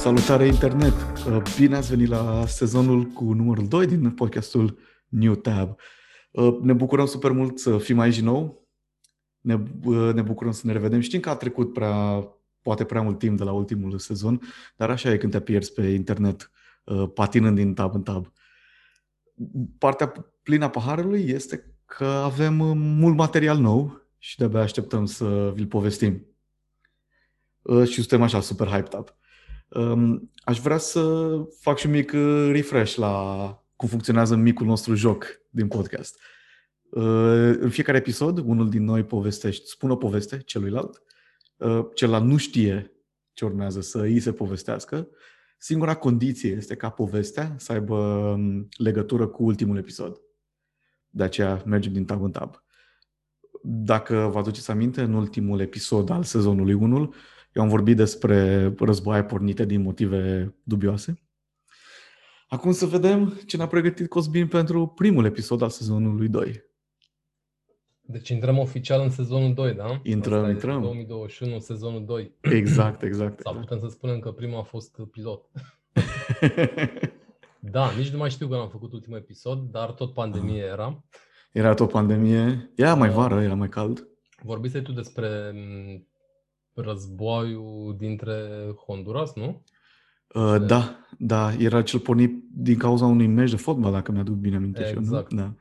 Salutare internet! Uh, bine ați venit la sezonul cu numărul 2 din podcastul New Tab. Uh, ne bucurăm super mult să fim aici din nou. Ne, uh, ne bucurăm să ne revedem. Știm că a trecut prea, poate prea mult timp de la ultimul sezon, dar așa e când te pierzi pe internet patinând din tab în tab. Partea plină a paharului este că avem mult material nou și de-abia așteptăm să vi-l povestim. Și suntem așa super hyped up. Um, aș vrea să fac și un mic uh, refresh la cum funcționează micul nostru joc din podcast. Uh, în fiecare episod, unul din noi povestește, spune o poveste celuilalt, uh, celălalt nu știe ce urmează să îi se povestească. Singura condiție este ca povestea să aibă um, legătură cu ultimul episod. De aceea mergem din tab în tab. Dacă vă aduceți aminte, în ultimul episod al sezonului 1, eu am vorbit despre războaie pornite din motive dubioase. Acum să vedem ce ne-a pregătit Cosbin pentru primul episod al sezonului 2. Deci intrăm oficial în sezonul 2, da? Intrăm, Asta intrăm. 2021, sezonul 2. Exact, exact. Sau putem să spunem că primul a fost pilot. da, nici nu mai știu când am făcut ultimul episod, dar tot pandemie ah. era. Era tot pandemie. Era mai vară, era mai cald. Vorbise tu despre războiul dintre Honduras, nu? Uh, da, da, era cel pornit din cauza unui meci de fotbal, dacă mi-aduc bine aminte exact. și eu, nu? Da.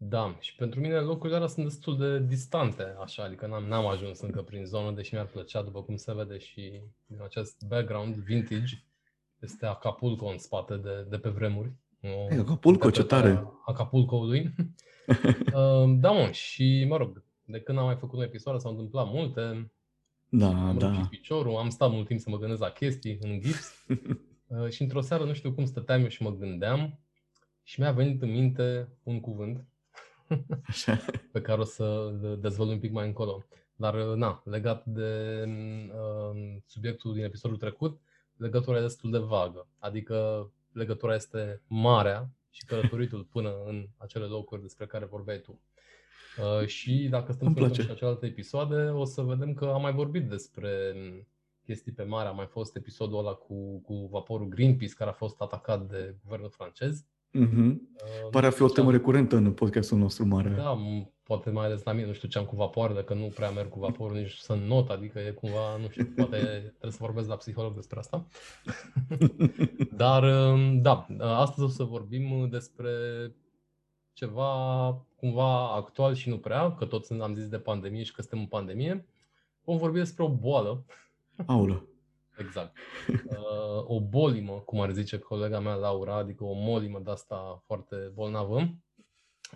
Da, și pentru mine locurile alea sunt destul de distante, așa, adică n-am, n-am ajuns încă prin zonă, deși mi-ar plăcea, după cum se vede și din acest background vintage, este Acapulco în spate de, de pe vremuri. Hey, Acapulco, ce tare! Acapulco-ului. Uh, da, mă, și mă rog, de când am mai făcut un episod s-au întâmplat multe, da, am da. piciorul, am stat mult timp să mă gândesc la chestii în gips uh, și într-o seară nu știu cum stăteam eu și mă gândeam și mi-a venit în minte un cuvânt Așa. pe care o să dezvălui un pic mai încolo. Dar, uh, na, legat de uh, subiectul din episodul trecut, legătura e destul de vagă. Adică legătura este marea și călătoritul până în acele locuri despre care vorbeai tu. Uh, și dacă stăm să și celelalte episoade, o să vedem că am mai vorbit despre chestii pe mare. A mai fost episodul ăla cu, cu vaporul Greenpeace, care a fost atacat de guvernul francez. Mm-hmm. Uh, Pare a fi o temă recurentă în podcastul nostru mare. Da, poate mai ales la mine, nu știu ce am cu vapoarele, că nu prea merg cu vaporul, nici să not, adică e cumva, nu știu, poate trebuie să vorbesc la psiholog despre asta. Dar, um, da, astăzi o să vorbim despre ceva cumva actual și nu prea, că toți am zis de pandemie și că suntem în pandemie, vom vorbi despre o boală. Aulă. Exact. Uh, o bolimă, cum ar zice colega mea Laura, adică o molimă de asta foarte bolnavă,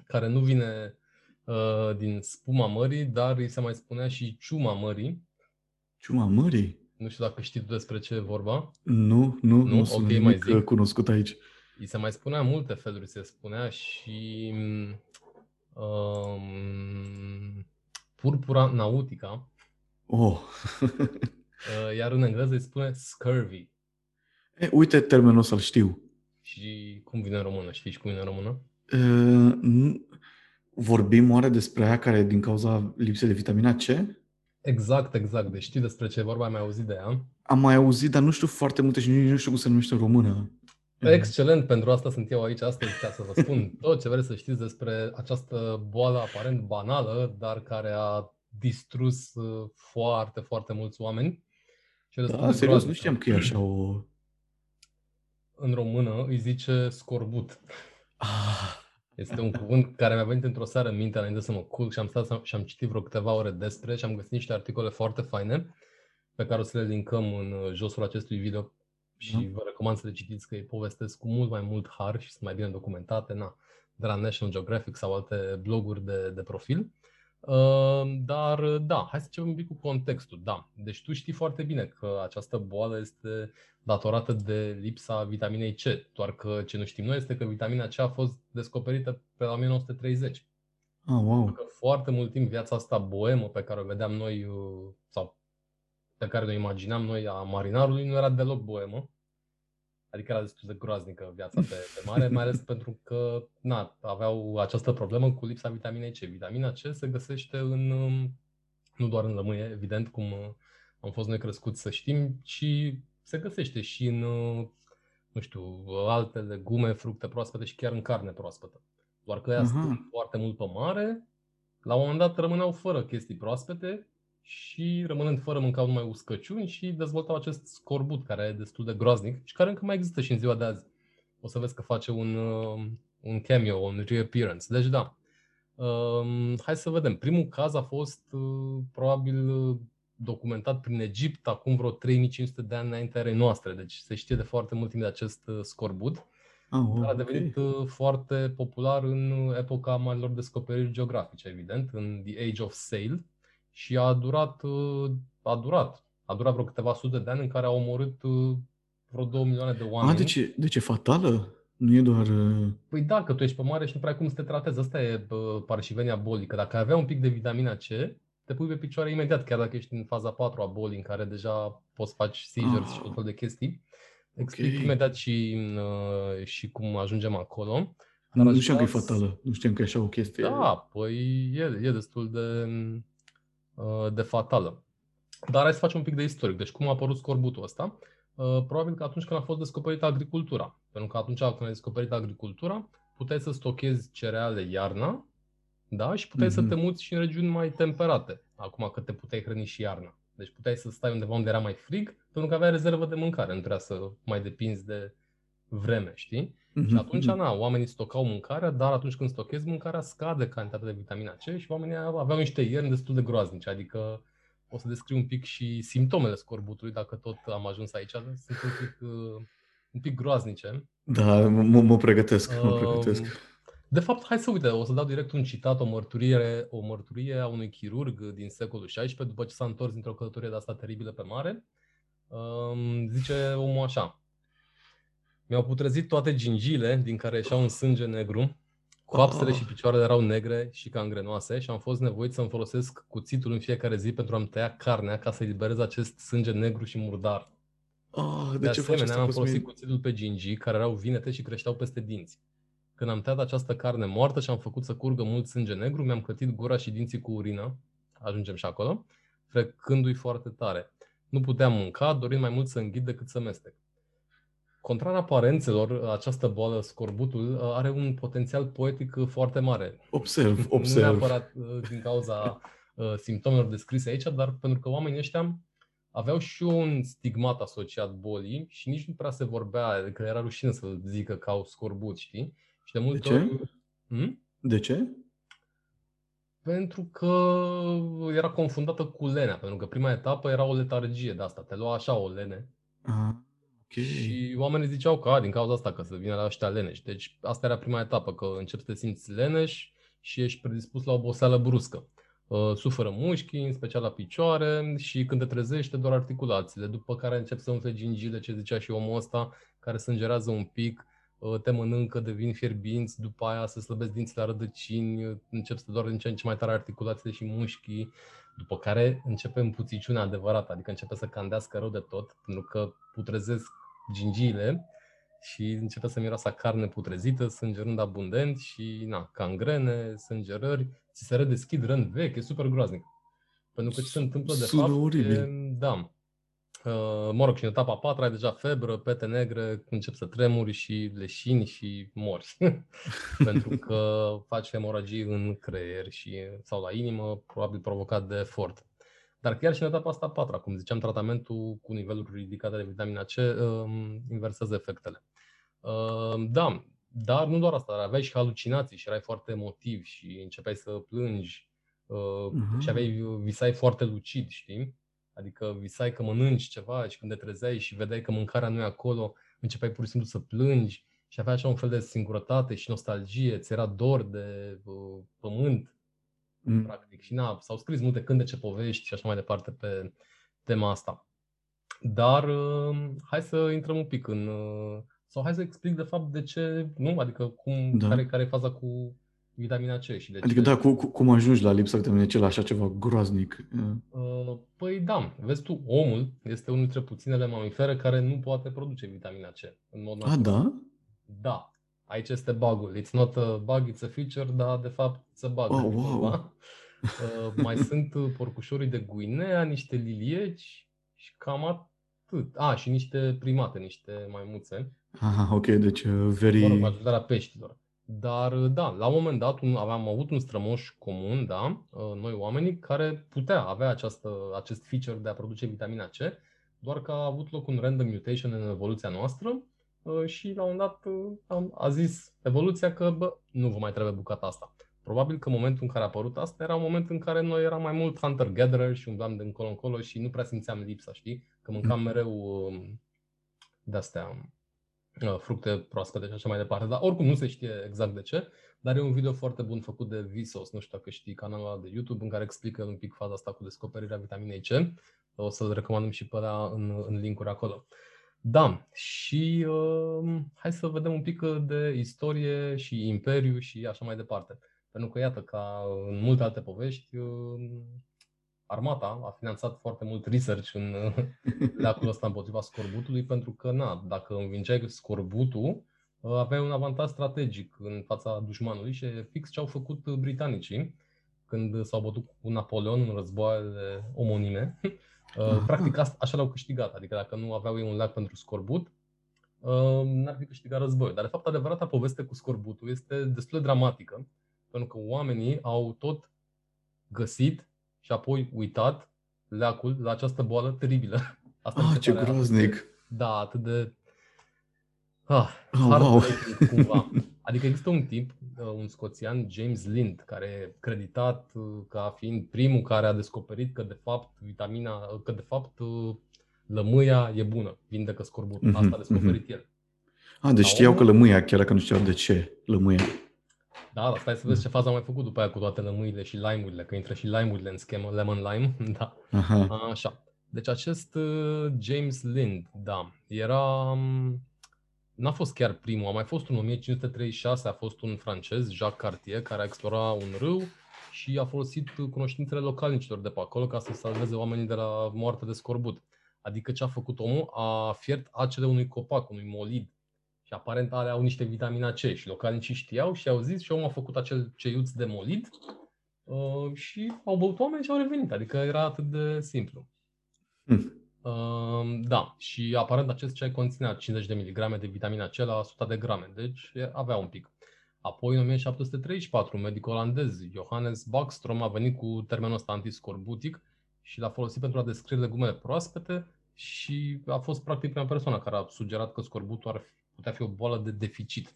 care nu vine uh, din spuma mării, dar îi se mai spunea și ciuma mării. Ciuma mării? Nu știu dacă știi tu despre ce e vorba. Nu, nu, nu, nu sunt okay, mai zic. cunoscut aici. Îi se mai spunea multe feluri, se spunea și um, purpura nautica. Oh. Uh, iar în engleză îi spune scurvy. E, uite termenul să-l știu. Și cum vine în română? Știi și cum vine în română? Uh, vorbim oare despre aia care din cauza lipsei de vitamina C? Exact, exact. Deci știi despre ce vorba, ai mai auzit de ea? Am mai auzit, dar nu știu foarte multe și nici nu știu cum se numește în română. Excelent, pentru asta sunt eu aici astăzi, ca să vă spun tot ce vreți să știți despre această boală aparent banală, dar care a distrus uh, foarte, foarte mulți oameni. Și da, serios, nu știam că e așa o... În română îi zice scorbut. Ah. Este un cuvânt care mi-a venit într-o seară în minte înainte să mă culc și am stat și am citit vreo câteva ore despre și am găsit niște articole foarte faine pe care o să le linkăm în uh, josul acestui video și mm. vă recomand să le citiți că îi povestesc cu mult mai mult har și sunt mai bine documentate na, de la National Geographic sau alte bloguri de, de profil. Uh, dar da, hai să începem un pic cu contextul. Da, deci tu știi foarte bine că această boală este datorată de lipsa vitaminei C, doar că ce nu știm noi este că vitamina C a fost descoperită pe la 1930. Oh, wow. Că foarte mult timp viața asta boemă pe care o vedeam noi uh, sau pe care ne imaginam noi a marinarului nu era deloc boemă. Adică era destul de groaznică viața pe, pe mare, mai ales pentru că na, aveau această problemă cu lipsa vitaminei C. Vitamina C se găsește în, um, nu doar în lămâie, evident, cum uh, am fost noi crescuți să știm, ci se găsește și în, nu știu, alte legume, fructe proaspete și chiar în carne proaspătă. Doar că ea uh-huh. foarte mult pe mare, la un moment dat rămâneau fără chestii proaspete și rămânând fără mâncau numai uscăciuni și dezvoltau acest scorbut care e destul de groaznic și care încă mai există și în ziua de azi. O să vezi că face un, un cameo, un reappearance. Deci da, um, hai să vedem. Primul caz a fost uh, probabil documentat prin Egipt acum vreo 3500 de ani înaintea erei noastre, deci se știe de foarte mult timp de acest uh, scorbut. Ah, oh, a devenit okay. foarte popular în epoca marilor descoperiri geografice, evident, în The Age of Sail și a durat, uh, a durat, a durat vreo câteva sute de ani în care a omorât uh, vreo 2 milioane de oameni. A, deci, deci e fatală? Nu e doar... Păi da, că tu ești pe mare și nu prea cum să te tratezi. Asta e parșivenia bolii. Că dacă avea un pic de vitamina C, te pui pe picioare imediat, chiar dacă ești în faza 4 a bolii în care deja poți face seizures ah. și tot fel de chestii. Explic okay. imediat și, uh, și cum ajungem acolo. Dar nu știam că e fatală, nu știam că e așa o chestie. Da, păi e, e destul de, uh, de fatală. Dar hai să facem un pic de istoric. Deci cum a apărut scorbutul ăsta? Uh, probabil că atunci când a fost descoperită agricultura. Pentru că atunci când a descoperit agricultura, puteai să stochezi cereale iarna da? și puteai mm-hmm. să mhm. te muți și în regiuni mai temperate, acum că te puteai hrăni și iarna. Deci puteai să stai undeva unde era mai frig, pentru că aveai rezervă de mâncare, nu trebuia să mai depinzi de vreme, știi? Mm-hmm. Și atunci, mhm. na, oamenii stocau mâncarea, dar atunci când stochezi mâncarea, scade cantitatea de vitamina C și oamenii aveau niște ierni destul de groaznice, adică o să descriu un pic și simptomele scorbutului, dacă tot am ajuns aici, sunt un pic, uh, un pic groaznice. Da, mă, mă pregătesc, mă pregătesc. Uh, de fapt, hai să uite, o să dau direct un citat, o mărturie, o mărturie a unui chirurg din secolul XVI, după ce s-a întors dintr-o călătorie de asta teribilă pe mare. Um, zice omul așa, mi-au putrezit toate gingile din care ieșea un sânge negru, coapsele oh. și picioarele erau negre și cangrenoase și am fost nevoit să-mi folosesc cuțitul în fiecare zi pentru a-mi tăia carnea ca să eliberez acest sânge negru și murdar. Oh, de, de ce asemenea, am folosit cuțitul pe gingii care erau vinete și creșteau peste dinți. Când am tăiat această carne moartă și am făcut să curgă mult sânge negru, mi-am clătit gura și dinții cu urină, ajungem și acolo, frecându-i foarte tare. Nu puteam mânca, dorind mai mult să înghit decât să mestec. Contrar aparențelor, această boală, scorbutul, are un potențial poetic foarte mare. Observ, observ. Nu neapărat uh, din cauza uh, simptomelor descrise aici, dar pentru că oamenii ăștia aveau și un stigmat asociat bolii și nici nu prea se vorbea, că era rușine să zică că au scorbut, știi? Și de multe de ce? Ori... Hmm? De ce? Pentru că era confundată cu lenea, pentru că prima etapă era o letargie de asta, te lua așa o lene. Ah, okay. Și oamenii ziceau că a, din cauza asta că să vină la ăștia leneși. Deci asta era prima etapă, că începi să te simți leneș și ești predispus la oboseală bruscă. Uh, suferă mușchii, în special la picioare și când te trezește doar articulațiile, după care încep să umfle gingile, ce zicea și omul ăsta, care sângerează un pic Uh, te mănâncă, devin fierbinți, după aia se slăbesc dinții la rădăcini, încep să doar din ce în ce mai tare articulațiile și mușchii, după care începe împuțiciunea adevărată, adică începe să candească rău de tot, pentru că putrezesc gingiile și începe să miroasă carne putrezită, sângerând abundent și na, cangrene, sângerări, ți se redeschid răni vechi, e super groaznic. Pentru că ce se întâmplă de Sună fapt oribil. e, da, Uh, mă rog, și în etapa 4 ai deja febră, pete negre, încep să tremuri și leșini și mori. Pentru că faci hemoragii în creier și, sau la inimă, probabil provocat de efort. Dar chiar și în etapa asta 4, cum ziceam, tratamentul cu niveluri ridicate de vitamina C um, inversează efectele. Uh, da, dar nu doar asta, dar aveai și halucinații și erai foarte emotiv și începeai să plângi uh, uh-huh. și aveai visai foarte lucid, știi? Adică visai că mănânci ceva și când te trezeai și vedeai că mâncarea nu e acolo, începeai pur și simplu să plângi și aveai așa un fel de singurătate și nostalgie, ți era dor de uh, pământ, mm. practic. Și na, s-au scris multe cântece, povești și așa mai departe pe tema asta. Dar uh, hai să intrăm un pic în... Uh, sau hai să explic de fapt de ce, nu? Adică cum, da. care, care e faza cu vitamina C și de Adică ce... da, cu, cu, cum ajungi la lipsa de vitamina C la așa ceva groaznic? Uh, păi da, vezi tu, omul este unul dintre puținele mamifere care nu poate produce vitamina C în mod natural. A, da? Da. Aici este bugul. It's not a bug, it's a feature, dar de fapt it's a bug. Oh, wow. Uh, mai sunt porcușorii de Guinea, niște lilieci și cam atât atât. A, și niște primate, niște maimuțe. Aha, ok, deci uh, very... Mă rog, majoritatea peștilor. Dar, da, la un moment dat un, aveam avut un strămoș comun, da, uh, noi oamenii, care putea avea această, acest feature de a produce vitamina C, doar că a avut loc un random mutation în evoluția noastră uh, și la un moment dat uh, a zis evoluția că bă, nu vă mai trebuie bucata asta. Probabil că momentul în care a apărut asta era un moment în care noi eram mai mult hunter-gatherer și umblam de încolo încolo și nu prea simțeam lipsa, știi? Că mâncam mm. mereu um, de-astea uh, fructe proaspete și așa mai departe. Dar oricum nu se știe exact de ce. Dar e un video foarte bun făcut de Visos, nu știu dacă știi canalul de YouTube, în care explică un pic faza asta cu descoperirea vitaminei C. O să-l recomandăm și pe ăla în, în linkuri acolo. Da, și uh, hai să vedem un pic de istorie și imperiu și așa mai departe. Pentru că, iată, ca în multe alte povești, uh, armata a finanțat foarte mult research în leacul ăsta împotriva scorbutului, pentru că, na, dacă învingeai scorbutul, uh, aveai un avantaj strategic în fața dușmanului și e fix ce au făcut britanicii când s-au bătut cu Napoleon în războaiele omonime. Uh, practic așa l-au câștigat, adică dacă nu aveau ei un leac pentru scorbut, n-ar fi câștigat război. Dar de fapt adevărata poveste cu scorbutul este destul de dramatică, pentru că oamenii au tot găsit și apoi uitat leacul la această boală teribilă. Asta ah, ce groaznic! Da, atât de... Ah, oh, wow. cumva. Adică există un tip, uh, un scoțian, James Lind, care e creditat uh, ca fiind primul care a descoperit că de fapt vitamina, uh, că de fapt lămâia e bună, vindecă scorbutul. Mm-hmm, Asta a descoperit mm-hmm. el. A, deci știau că lămâia, chiar dacă nu știau de ce lămâia. Da, dar stai să vezi ce fază am mai făcut după aia cu toate lămâile și lime-urile, că intră și lime-urile în schemă, lemon lime, da. Aha. Așa. Deci acest uh, James Lind, da, era... Um, n-a fost chiar primul, a mai fost în 1536, a fost un francez, Jacques Cartier, care a explorat un râu și a folosit cunoștințele localnicilor de pe acolo ca să salveze oamenii de la moarte de scorbut. Adică ce a făcut omul? A fiert acele unui copac, unui molid, și aparent are, au niște vitamina C și localnicii știau și au zis și omul a făcut acel ceiuț de molid uh, și au băut oameni și au revenit. Adică era atât de simplu. Hmm. Uh, da, și aparent acest ceai conținea 50 de miligrame de vitamina C la 100 de grame, deci avea un pic. Apoi, în 1734, un medic olandez, Johannes Backstrom, a venit cu termenul ăsta antiscorbutic și l-a folosit pentru a descrie legumele proaspete și a fost practic prima persoană care a sugerat că scorbutul ar putea fi o boală de deficit.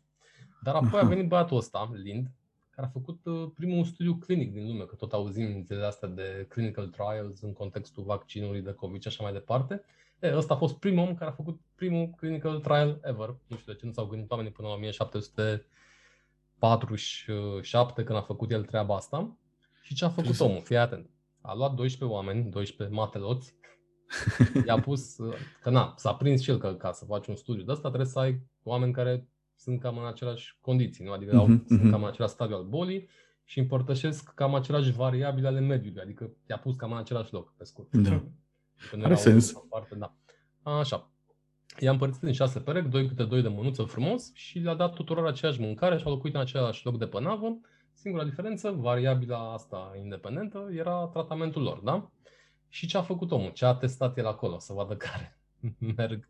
Dar apoi a venit băiatul ăsta, Lind, care a făcut uh, primul studiu clinic din lume, că tot auzim de astea de clinical trials în contextul vaccinului de COVID și așa mai departe. E, ăsta a fost primul om care a făcut primul clinical trial ever. Nu știu de ce nu s-au gândit oamenii până la 1747 când a făcut el treaba asta. Și ce a făcut omul? Fii atent. A luat 12 oameni, 12 mateloți, i-a pus, uh, că na, s-a prins și el că ca să faci un studiu de asta trebuie să ai oameni care sunt cam în aceleași condiții, nu? adică uh-huh, au, uh-huh. sunt cam în același stadiu al bolii și împărtășesc cam aceleași variabile ale mediului, adică i-a pus cam în același loc, pe scurt. Da. Are sens. Parte, da. Așa. I-a împărțit în șase perechi, doi câte doi de mânuță frumos și le-a dat tuturor aceeași mâncare și au locuit în același loc de pe navă. Singura diferență, variabila asta independentă, era tratamentul lor, da? Și ce a făcut omul? Ce a testat el acolo? Să vadă care merg.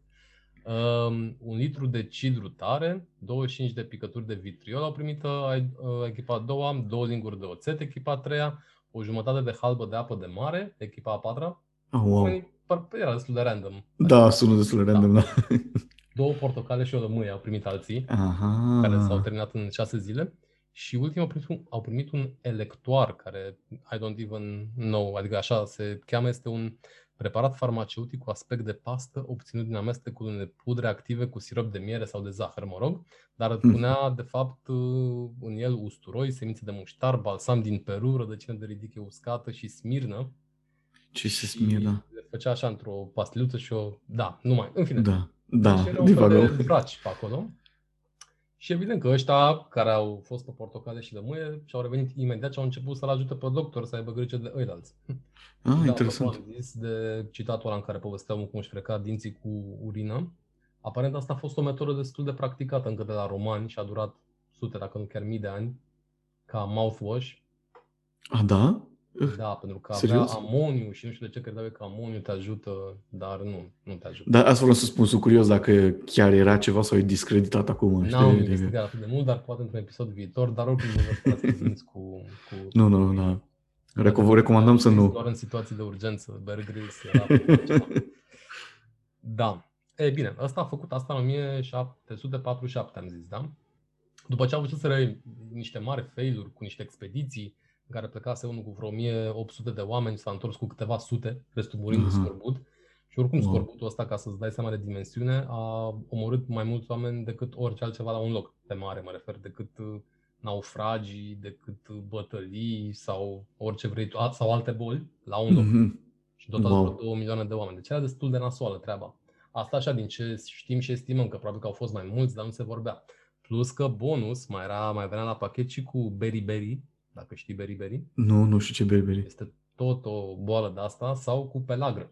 Um, un litru de cidru tare, 25 de picături de vitriol au primit uh, echipa a doua, două linguri de oțet, echipa a treia, o jumătate de halbă de apă de mare, echipa a patra. Oh, wow. Era destul de random. Da, sună destul de random, da. da. Două portocale și o lămâie au primit alții, Aha. care s-au terminat în șase zile. Și ultimul au primit, un, au primit un electoar care I don't even know, adică așa se cheamă, este un preparat farmaceutic cu aspect de pastă obținut din amestecul unei pudre active cu sirop de miere sau de zahăr, mă rog, dar hmm. punea de fapt în el usturoi, semințe de muștar, balsam din Peru, rădăcină de ridiche uscată și smirnă. Ce se smirnă? Le făcea așa într-o pastiluță și o... Da, numai, în fine. Da, da, deci erau de braci pe acolo. Și evident că ăștia care au fost pe portocale și lămâie și au revenit imediat și au început să-l ajute pe doctor să aibă grijă de ăilalți. Ah, da, interesant. Am zis de citatul ăla în care povesteam cum își freca dinții cu urină. Aparent asta a fost o metodă destul de practicată încă de la romani și a durat sute, dacă nu chiar mii de ani, ca mouthwash. A, da? Da, pentru că avea Serios? amoniu și nu știu de ce credeau că amoniu te ajută, dar nu, nu te ajută. Dar asta vreau să spun, sunt curios dacă chiar era ceva sau e discreditat acum. N-am investigat atât de mult, dar poate într-un episod viitor, dar oricum nu vă cu, cu... Nu, nu, nu. Reco- recomandăm să nu. Doar în situații de urgență, Bear Grylls era Da. E bine, ăsta a făcut asta în 1747, am zis, da? După ce a avut să niște mari failuri cu niște expediții, în care plecase unul cu vreo 1800 de oameni, s-a întors cu câteva sute, restul murind uh-huh. de scorbut. Și oricum wow. scorbutul ăsta, ca să-ți dai seama de dimensiune, a omorât mai mulți oameni decât orice altceva la un loc pe mare, mă refer, decât uh, naufragii, decât uh, bătălii sau orice vrei tu, sau alte boli la un loc. Mm-hmm. Și total wow. vreo 2 milioane de oameni. Deci era destul de nasoală treaba. Asta așa din ce știm și estimăm, că probabil că au fost mai mulți, dar nu se vorbea. Plus că bonus mai, era, mai venea la pachet și cu beriberi, dacă știi beriberi. Nu, nu știu ce beriberi. Este tot o boală de asta sau cu pelagră.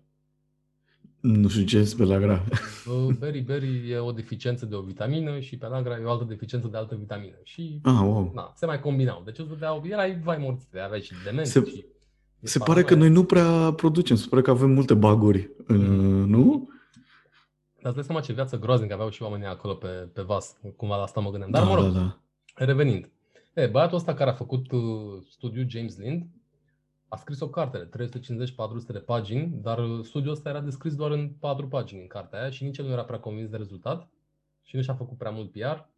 Nu știu ce este pelagra. Beriberi e o deficiență de o vitamină și pelagra e o altă deficiență de altă vitamină. Și ah, wow. na, se mai combinau. Deci îți vedeau, erai vai morți, aveai și demență. Se, și se pare că noi nu prea producem, se pare că avem multe baguri, mm. nu? Dar îți dai seama ce viață groaznică aveau și oamenii acolo pe, pe vas. Cumva la asta mă gândeam. Dar da, mă rog, da, da. revenind. E, băiatul ăsta care a făcut uh, studiul James Lind a scris o carte de 350-400 de pagini, dar uh, studiul ăsta era descris doar în 4 pagini în cartea aia și nici el nu era prea convins de rezultat și nu și-a făcut prea mult PR.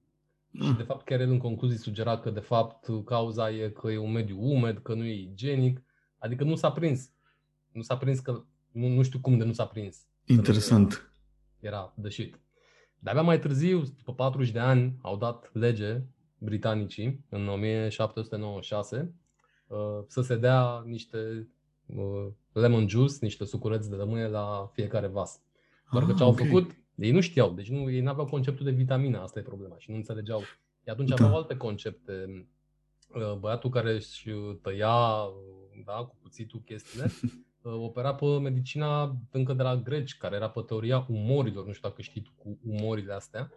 Și de fapt chiar el în concluzii sugera că de fapt cauza e că e un mediu umed, că nu e igienic, adică nu s-a prins. Nu s-a prins că, nu, nu știu cum de nu s-a prins. Interesant era the shit. De-abia mai târziu, după 40 de ani, au dat lege britanicii, în 1796, uh, să se dea niște uh, lemon juice, niște sucureți de lămâie la fiecare vas. Doar că ah, ce au okay. făcut, ei nu știau, deci nu, ei nu aveau conceptul de vitamină, asta e problema, și nu înțelegeau. Ei atunci da. aveau alte concepte. Uh, băiatul care își tăia da, cu cuțitul chestiile, Uh, opera pe medicina încă de la greci, care era pe teoria umorilor. Nu știu dacă știi cu umorile astea.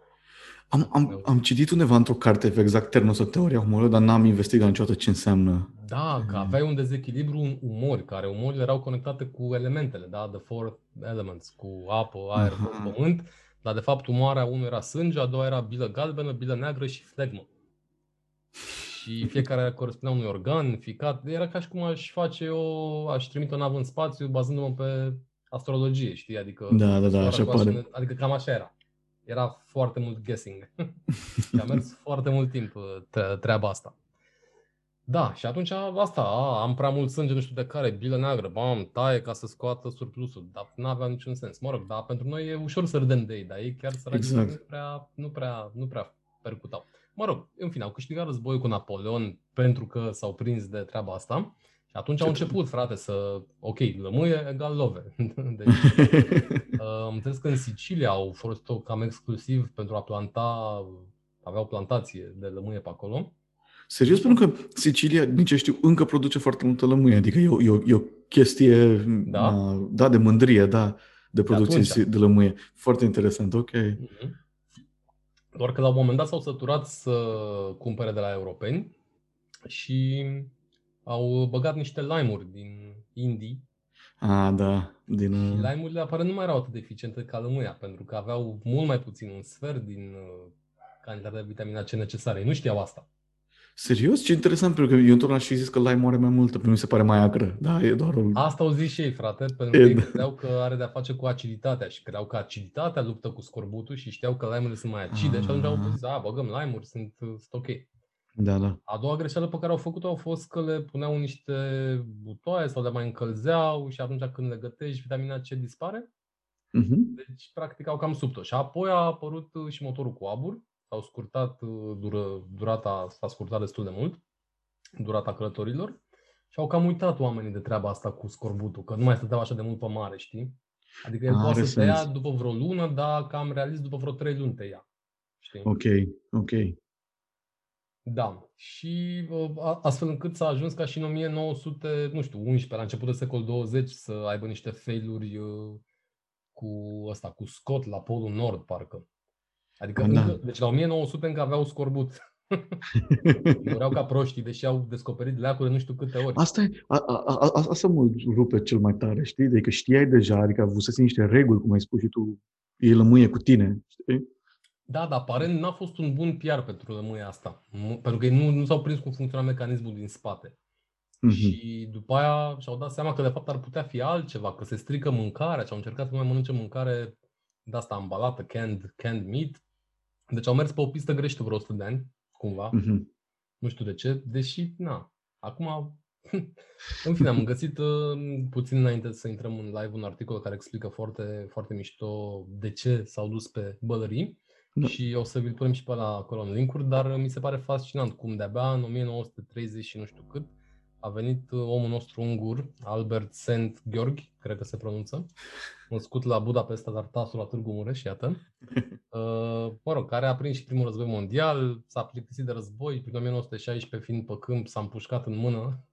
Am, am, am citit undeva într-o carte exact termenul sau teoria umorilor, dar n-am investigat niciodată ce înseamnă. Da, că aveai un dezechilibru în umori, care umorile erau conectate cu elementele, da? The four elements, cu apă, aer, Aha. pământ, dar de fapt umoarea unul era sânge, a doua era bilă galbenă, bilă neagră și flegmă și fiecare corespundea unui organ ficat. Era ca și cum aș face eu, aș trimite o navă în spațiu bazându-mă pe astrologie, știi? Adică, da, da, da, așa pare. Adică cam așa era. Era foarte mult guessing. și a mers foarte mult timp uh, treaba asta. Da, și atunci asta, a, am prea mult sânge, nu știu de care, bilă neagră, bam, taie ca să scoată surplusul, dar nu avea niciun sens. Mă rog, dar pentru noi e ușor să râdem de ei, dar ei chiar să exact. nu prea, nu prea, nu prea percutau. Mă rog, în fine, au câștigat războiul cu Napoleon pentru că s-au prins de treaba asta. Și atunci Ce au început, frate, să, ok, lămâie egal love. deci, uh, am înțeles că în Sicilia au folosit-o cam exclusiv pentru a planta, aveau plantație de lămâie pe acolo. Serios, pentru că Sicilia, din ce știu, încă produce foarte multă lămâie, adică e o, e o, e o chestie da? da, de mândrie, da, de producție de, de lămâie. Foarte interesant, ok. Uh-huh. Doar că la un moment dat s-au săturat să cumpere de la europeni și au băgat niște lime-uri din Indii. Ah, da. Din... Și uh, lime-urile apare nu mai erau atât de eficiente ca lămâia, pentru că aveau mult mai puțin, un sfert din uh, cantitatea de vitamina C necesară. Ei nu știau asta. Serios? Ce interesant, pentru că eu întotdeauna și zis că lime are mai multă, pentru mi se pare mai agră. Da, e doar un... Asta au zis și ei, frate, pentru că ei credeau că are de-a face cu aciditatea și credeau că aciditatea luptă cu scorbutul și știau că lime sunt mai acide ah. și atunci au zis, a, băgăm lime-uri, sunt, sunt ok. Da, da. A doua greșeală pe care au făcut-o au fost că le puneau niște butoaie sau le mai încălzeau și atunci când le gătești, vitamina C dispare. Uh-huh. Deci, practic, au cam subto. Și apoi a apărut și motorul cu abur, s-au scurtat, uh, dură, durata s-a scurtat destul de mult, durata călătorilor și au cam uitat oamenii de treaba asta cu scorbutul, că nu mai stăteau așa de mult pe mare, știi? Adică el poate să te ia după vreo lună, dar cam realist după vreo trei luni te ia. Știi? Ok, ok. Da. Și uh, astfel încât s-a ajuns ca și în 1900, nu știu, 11, la începutul secol 20, să aibă niște failuri uh, cu ăsta, cu Scott la Polul Nord, parcă. Adică, da. încă, deci la 1900 încă aveau scorbut Mureau ca proștii, deși au descoperit leacul de nu știu câte ori. Asta, e, a, a, a, asta mă rupe cel mai tare, știi? Adică știai deja, adică avusese niște reguli, cum ai spus și tu, ei lămâie cu tine, știi? Da, dar aparent n-a fost un bun PR pentru lămâia asta. Pentru că ei nu, nu s-au prins cum funcționa mecanismul din spate. Mm-hmm. Și după aia și-au dat seama că de fapt ar putea fi altceva, că se strică mâncarea și au încercat să nu mai mănânce mâncare de asta ambalată, canned, canned meat. Deci au mers pe o pistă greșită vreo 100 de ani, cumva. Mm-hmm. Nu știu de ce, deși, na, acum în fine, am găsit uh, puțin înainte să intrăm în live un articol care explică foarte, foarte mișto de ce s-au dus pe bălării da. și o să vi-l punem și pe la acolo în linkuri, dar mi se pare fascinant cum de-abia în 1930 și nu știu cât a venit uh, omul nostru ungur, Albert Szent Gheorghi, cred că se pronunță, născut la Budapesta, dar tasul la Târgu Mureș, iată. Uh, mă rog, care a prins și primul război mondial, s-a plictisit de război, prin 1916 fiind pe câmp, s-a împușcat în mână.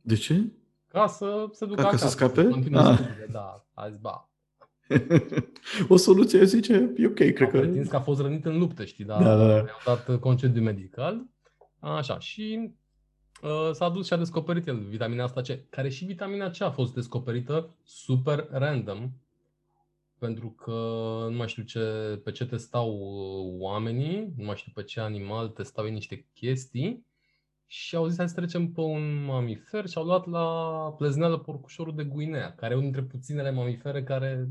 De ce? Ca să se ducă Ca, acasă, să scape? Să ah. da, a zis, ba. o soluție, zice, e ok, cred a că... pretins că a fost rănit în luptă, știi, dar da, da, da. mi-au dat concediu medical. Așa, și Uh, s-a dus și a descoperit el vitamina asta C, care și vitamina C a fost descoperită super random, pentru că nu mai știu ce, pe ce testau uh, oamenii, nu mai știu pe ce animal testau ei niște chestii și au zis hai să trecem pe un mamifer și au luat la plezneală porcușorul de Guinea, care e unul dintre puținele mamifere care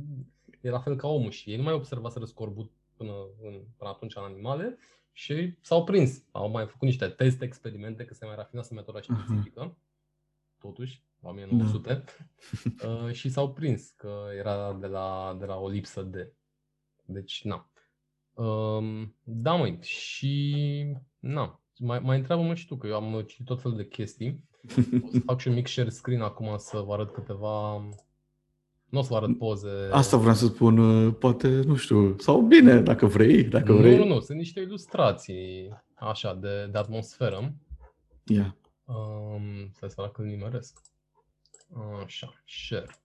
e la fel ca omul și ei nu mai observaseră scorbut până, în, până atunci în animale și s-au prins. Au mai făcut niște teste, experimente, că se mai rafinase metoda științifică, uh-huh. totuși, la 1900, da. uh, și s-au prins că era de la, de la o lipsă de. Deci, na. Uh, da, măi, și na, mai, mai întreabă-mă și tu, că eu am citit tot felul de chestii. O să fac și un mic share screen acum să vă arăt câteva nu o să vă arăt poze. Asta vreau să spun, uh, poate, nu știu, sau bine, dacă vrei, dacă nu, vrei. Nu, nu, sunt niște ilustrații, așa, de, de atmosferă. Ia. Yeah. Um, să să dacă îl nimeresc. Așa, share.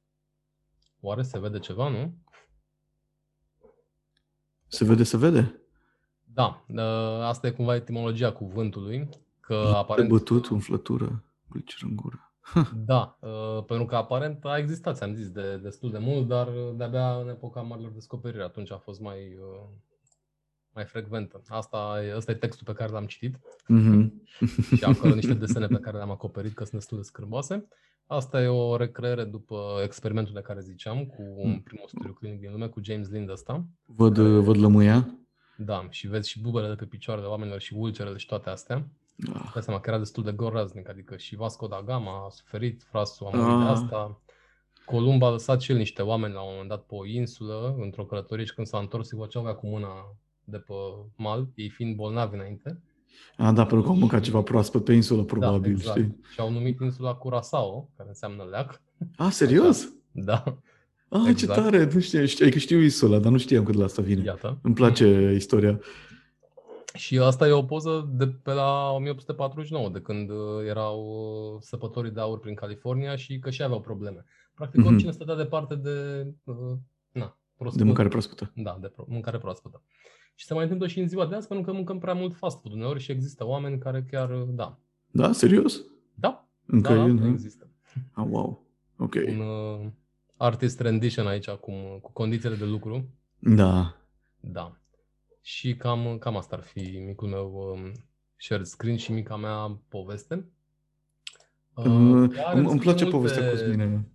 Oare se vede ceva, nu? Se vede, se vede. Da, uh, asta e cumva etimologia cuvântului. Că aparent... bătut, umflătură, gulcer în gură. Da, uh, pentru că aparent a existat, ți-am zis, de destul de mult, dar de-abia în epoca marilor descoperiri atunci a fost mai, uh, mai frecventă. Asta, asta e textul pe care l-am citit mm-hmm. și acolo niște desene pe care le-am acoperit că sunt destul de scârboase. Asta e o recreere după experimentul de care ziceam cu un mm. primul studiu clinic din lume, cu James Lind ăsta. Văd, care... văd lămâia? Da, și vezi și bubele de pe picioarele oamenilor și ulcerele și toate astea. Ah. Dai seama că era destul de groaznic, adică și Vasco da Gama a suferit, frasul a murit ah. de asta. Columb a lăsat și el niște oameni la un moment dat pe o insulă, într-o călătorie și când s-a întors, îi avea cu mâna de pe mal, ei fiind bolnavi înainte. A, da, pentru că au mâncat ceva proaspăt pe insulă, probabil, da, exact. știi? Și au numit insula Curaçao, care înseamnă leac. A, serios? Da. Ah, exact. ce tare, nu știu, știu, că știu insula, dar nu știam cât la asta vine. Iată. Îmi place istoria. Și asta e o poză de pe la 1849, de când uh, erau uh, săpătorii de aur prin California și că și aveau probleme. Practic, mm-hmm. oricine stătea departe de, uh, na, proaspătă. De mâncare proaspătă. Da, de pro- mâncare proaspătă. Și se mai întâmplă și în ziua de azi pentru că mâncăm prea mult fast food uneori și există oameni care chiar, da. Da, serios? Da, Încă da, e, da, există. Ah, wow. Ok. Un uh, artist rendition aici acum, cu condițiile de lucru. Da. Da. Și cam, cam asta ar fi micul meu um, share screen și mica mea poveste. Uh, uh, îmi place multe, povestea Cosmine.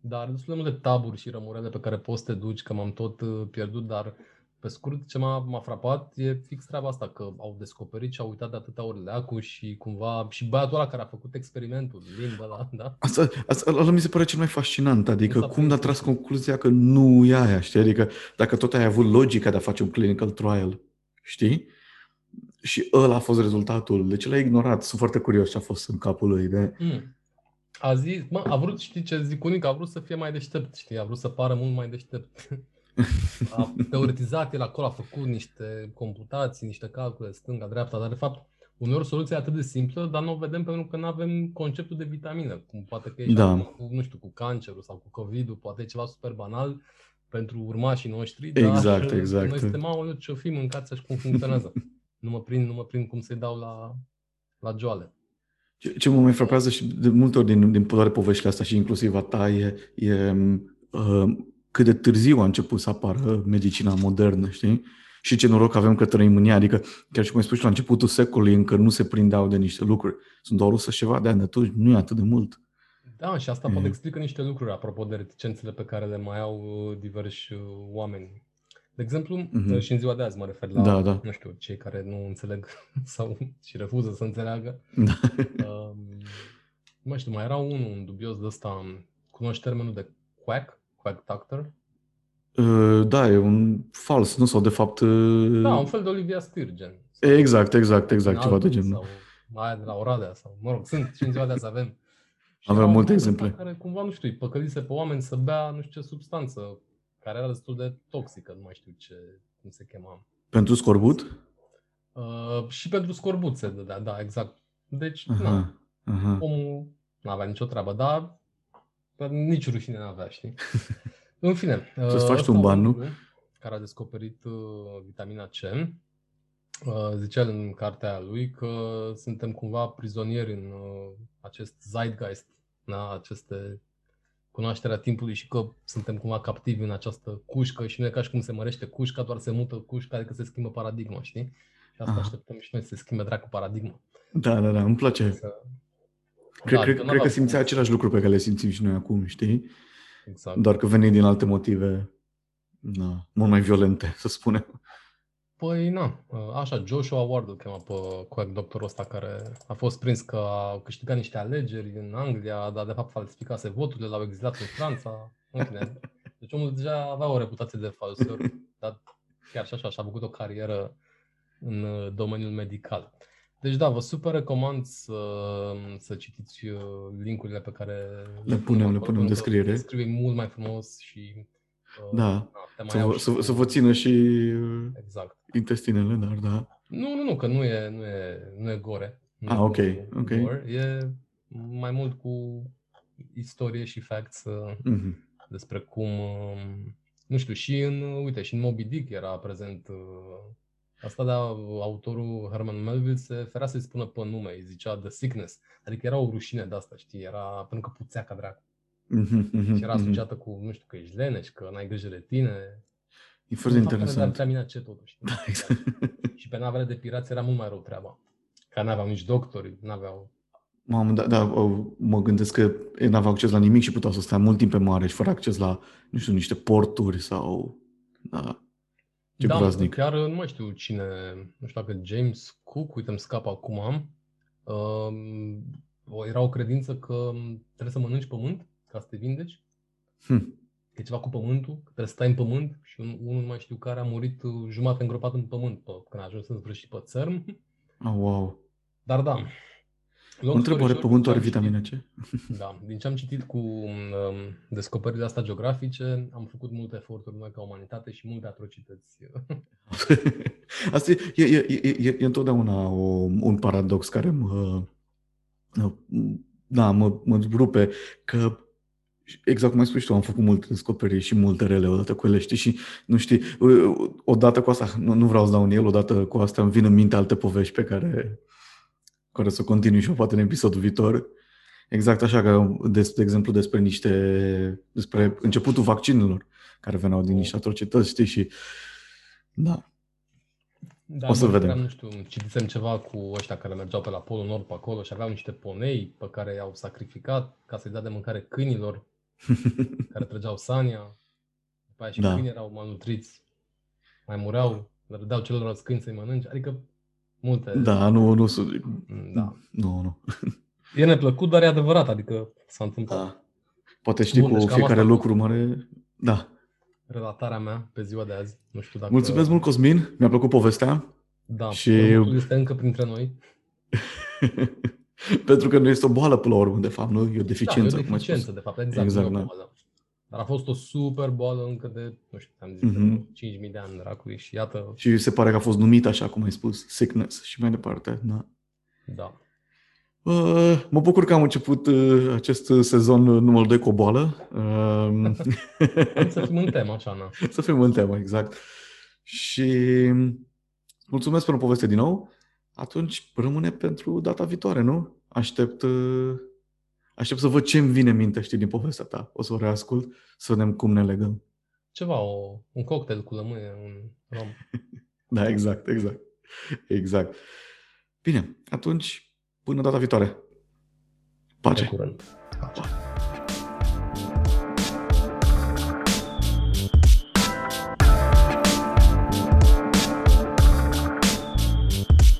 Da, are destul de multe taburi și rămurele pe care poți să te duci, că m-am tot uh, pierdut, dar pe scurt, ce m-a, m-a frapat e fix treaba asta, că au descoperit și au uitat de atâtea ori leacul și cumva, și băiatul ăla care a făcut experimentul, limba da, da? Asta, asta, asta mi se pare cel mai fascinant, adică cum a tras concluzia că nu e aia, știi? Adică dacă tot ai avut logica de a face un clinical trial, știi? Și ăla a fost rezultatul. De ce l-ai ignorat? Sunt foarte curios ce a fost în capul lui. De... Mm. A zis, mă, a vrut, știi ce zic unic, a vrut să fie mai deștept, știi? A vrut să pară mult mai deștept. A teoretizat el acolo, a făcut niște computații, niște calcule stânga-dreapta, dar de fapt uneori soluția e atât de simplă, dar nu o vedem pentru că nu avem conceptul de vitamină, cum poate că e da. cu, nu știu, cu cancerul sau cu COVID-ul, poate e ceva super banal pentru urmașii noștri, exact, dar exact. noi suntem, aoleu, ce-o fi, mâncați și cum funcționează. nu mă prind, nu mă prind cum să-i dau la, la joale. Ce, ce mă mai frapează și de multe ori din, din toate poveștile astea și inclusiv a ta e, e uh, cât de târziu a început să apară medicina modernă, știi? Și ce noroc avem că trăim în ea, adică chiar și cum ai spus și la începutul secolului încă nu se prindeau de niște lucruri. Sunt doar 100 ceva de ani, atunci nu e atât de mult. Da, și asta e... poate explică niște lucruri apropo de reticențele pe care le mai au uh, diversi uh, oameni. De exemplu, mm-hmm. și în ziua de azi mă refer la, da, da. nu știu, cei care nu înțeleg sau și refuză să înțeleagă. Da. Uh, nu știu, mai era unul un dubios de ăsta, cunoști termenul de quack, quack doctor? Uh, da, e un fals, nu? Sau de fapt... Uh... Da, un fel de Olivia Sturgeon. Exact, exact, exact, ceva de genul. Sau aia de la Oradea, sau, mă rog, sunt și în ziua de azi avem. Și avem multe exemple. Care cumva, nu știu, îi păcălise pe oameni să bea nu știu ce substanță, care era destul de toxică, nu mai știu ce, cum se chema. Pentru scorbut? Uh, și pentru scorbut se dădea, da, exact. Deci, aha, na, aha. omul nu avea nicio treabă, dar nici rușine nu avea, știi? În fine. Să-ți uh, faci tu un ban, nu? Care a descoperit uh, vitamina C. Uh, zicea în cartea lui că suntem cumva prizonieri în acest zeitgeist, da? aceste cunoașterea timpului și că suntem cumva captivi în această cușcă și nu e ca și cum se mărește cușca, doar se mută cușca, adică se schimbă paradigma, știi? Și asta Aha. așteptăm și noi să se schimbe dracu paradigma. Da, da, da, îmi place. Să... Cred, da, cred, cred că simțea același lucru pe care le simțim și noi acum, știi? Exact. Doar că veni din alte motive na, mult mai violente, să spunem. Păi, na, așa, Joshua Ward îl chema pe Quack doctorul ăsta care a fost prins că a câștigat niște alegeri în Anglia, dar de fapt falsificase voturile, l-au exilat în Franța. În fine. Deci omul deja avea o reputație de falsor, dar chiar și așa și-a făcut o carieră în domeniul medical. Deci da, vă super recomand să, să citiți uh, linkurile pe care le punem, le punem în descriere. Descrie mult mai frumos și uh, da, na, să, vă, să, să vă țină și uh, exact. intestinele, dar da. Nu, nu, nu, că nu e, nu e, nu e gore. Nu ah, ok, ok. Gore. E mai mult cu istorie și facts mm-hmm. despre cum, um, nu știu, și în, uite, și în Moby Dick era prezent Asta de autorul Herman Melville se ferea să-i spună pe nume, îi zicea The Sickness. Adică era o rușine de asta, știi? Era pentru că puțea ca dracu. Mm-hmm, și era asociată mm-hmm. cu, nu știu, că ești leneș, că n-ai grijă de tine. E foarte interesant. Vitamina C totuși. Da, exact. și pe navele de pirați era mult mai rău treaba. Că n-aveau nici doctori, n-aveau... Mamă, da, da, mă gândesc că ei n-aveau acces la nimic și puteau să stea mult timp pe mare și fără acces la, nu știu, niște porturi sau... Da. Ce da, groaznic. chiar nu mai știu cine, nu știu dacă James Cook, uite îmi scap acum, uh, era o credință că trebuie să mănânci pământ ca să te vindeci. Hm. E ceva cu pământul, că trebuie să stai în pământ și un, unul nu mai știu care a murit uh, jumătate îngropat în pământ pe, când a ajuns în sfârșit pe țărm. Oh, wow. Dar da, Long întrebare, pământul are vitamina C? Da, din ce am citit cu um, descoperirile astea geografice, am făcut multe eforturi noi ca umanitate și multe atrocități. Asta e, e, e, e, e întotdeauna o, un paradox care mă, da, mă, mă rupe că Exact cum ai spus tu, am făcut multe descoperiri și multe rele odată cu ele, știi? Și, nu știi, odată cu asta, nu, nu vreau să dau în el, odată cu asta îmi vin în minte alte povești pe care care să continui și o poate în episodul viitor. Exact așa că, de, de exemplu, despre niște, despre începutul vaccinurilor care veneau din niște atrocități, știi, și da. Da, o să vedem. Nu știu, citisem ceva cu ăștia care mergeau pe la Polul Nord pe acolo și aveau niște ponei pe care i-au sacrificat ca să-i dea de mâncare câinilor care trăgeau sania. După aia și da. câinii erau malnutriți, mai mureau, le dădeau celorlalți câini să-i mănânce. Adică Multe. Da, nu, nu sunt. Da. Nu, nu. E neplăcut, dar e adevărat, adică s-a întâmplat. Da. Poate știi Bun, cu deci fiecare lucru mare. Da. Relatarea mea pe ziua de azi. Nu știu dacă... Mulțumesc mult, Cosmin. Mi-a plăcut povestea. Da, și este încă printre noi. Pentru că nu este o boală până la urmă, de fapt, nu? E o deficiență. Da, e o deficiență, de fapt, exact. exact da. Dar a fost o super boală încă de, nu știu, am zis, mm-hmm. 5.000 de ani dracului și iată... Și se pare că a fost numit așa, cum ai spus, sickness și mai departe, da. Da. Uh, mă bucur că am început uh, acest sezon numărul 2 cu o boală. Uh, să fim în temă, așa, na. Să fim în temă, exact. Și mulțumesc pentru poveste din nou. Atunci rămâne pentru data viitoare, nu? Aștept, uh, aștept să văd ce îmi vine în minte, știi, din povestea ta. O să o reascult, să vedem cum ne legăm. Ceva, o, un cocktail cu lămâie, un rom. da, exact, exact. Exact. Bine, atunci, până data viitoare. Pace! Pace!